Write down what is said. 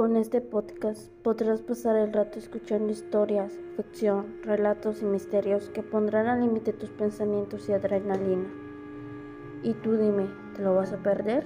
Con este podcast podrás pasar el rato escuchando historias, ficción, relatos y misterios que pondrán al límite tus pensamientos y adrenalina. Y tú dime, ¿te lo vas a perder?